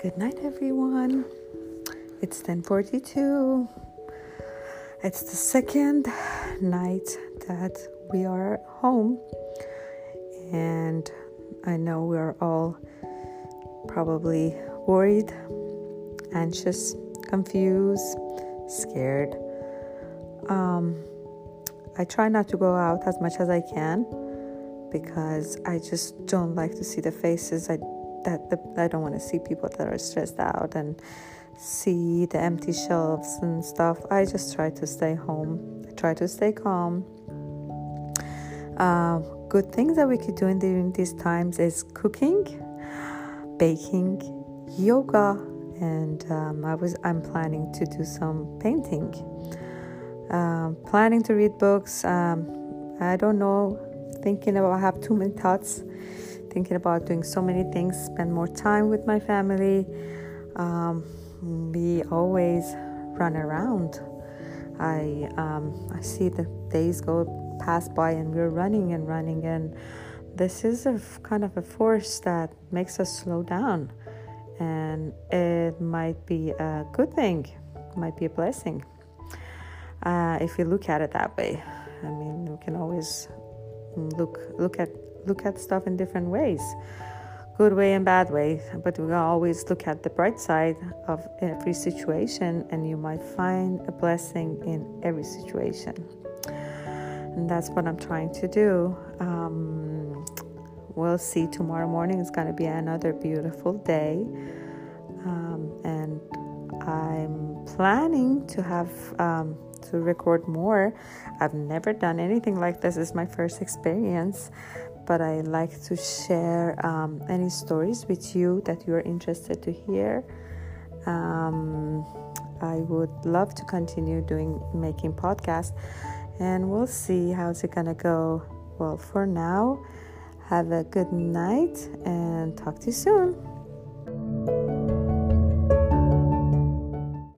Good night, everyone. It's 10:42. It's the second night that we are home, and I know we are all probably worried, anxious, confused, scared. Um, I try not to go out as much as I can because I just don't like to see the faces. I that the, I don't want to see people that are stressed out and see the empty shelves and stuff. I just try to stay home. I try to stay calm. Uh, good things that we could do during these times is cooking, baking, yoga, and um, I was I'm planning to do some painting. Um, planning to read books. Um, I don't know. Thinking about I have too many thoughts thinking about doing so many things, spend more time with my family. Um, we always run around. I um, I see the days go pass by and we're running and running and this is a kind of a force that makes us slow down and it might be a good thing might be a blessing uh, if you look at it that way i mean we can always look look at look at stuff in different ways good way and bad way. But we always look at the bright side of every situation and you might find a blessing in every situation. And that's what i'm trying to do. Um, we'll see. Tomorrow morning is going to be another beautiful day. Um, and i'm planning to have um, to record more. I've never done anything like this. It's my first experience but I like to share um, any stories with you that you are interested to hear. Um, I would love to continue doing making podcasts, and we'll see how's it gonna go. Well, for now, have a good night and talk to you soon.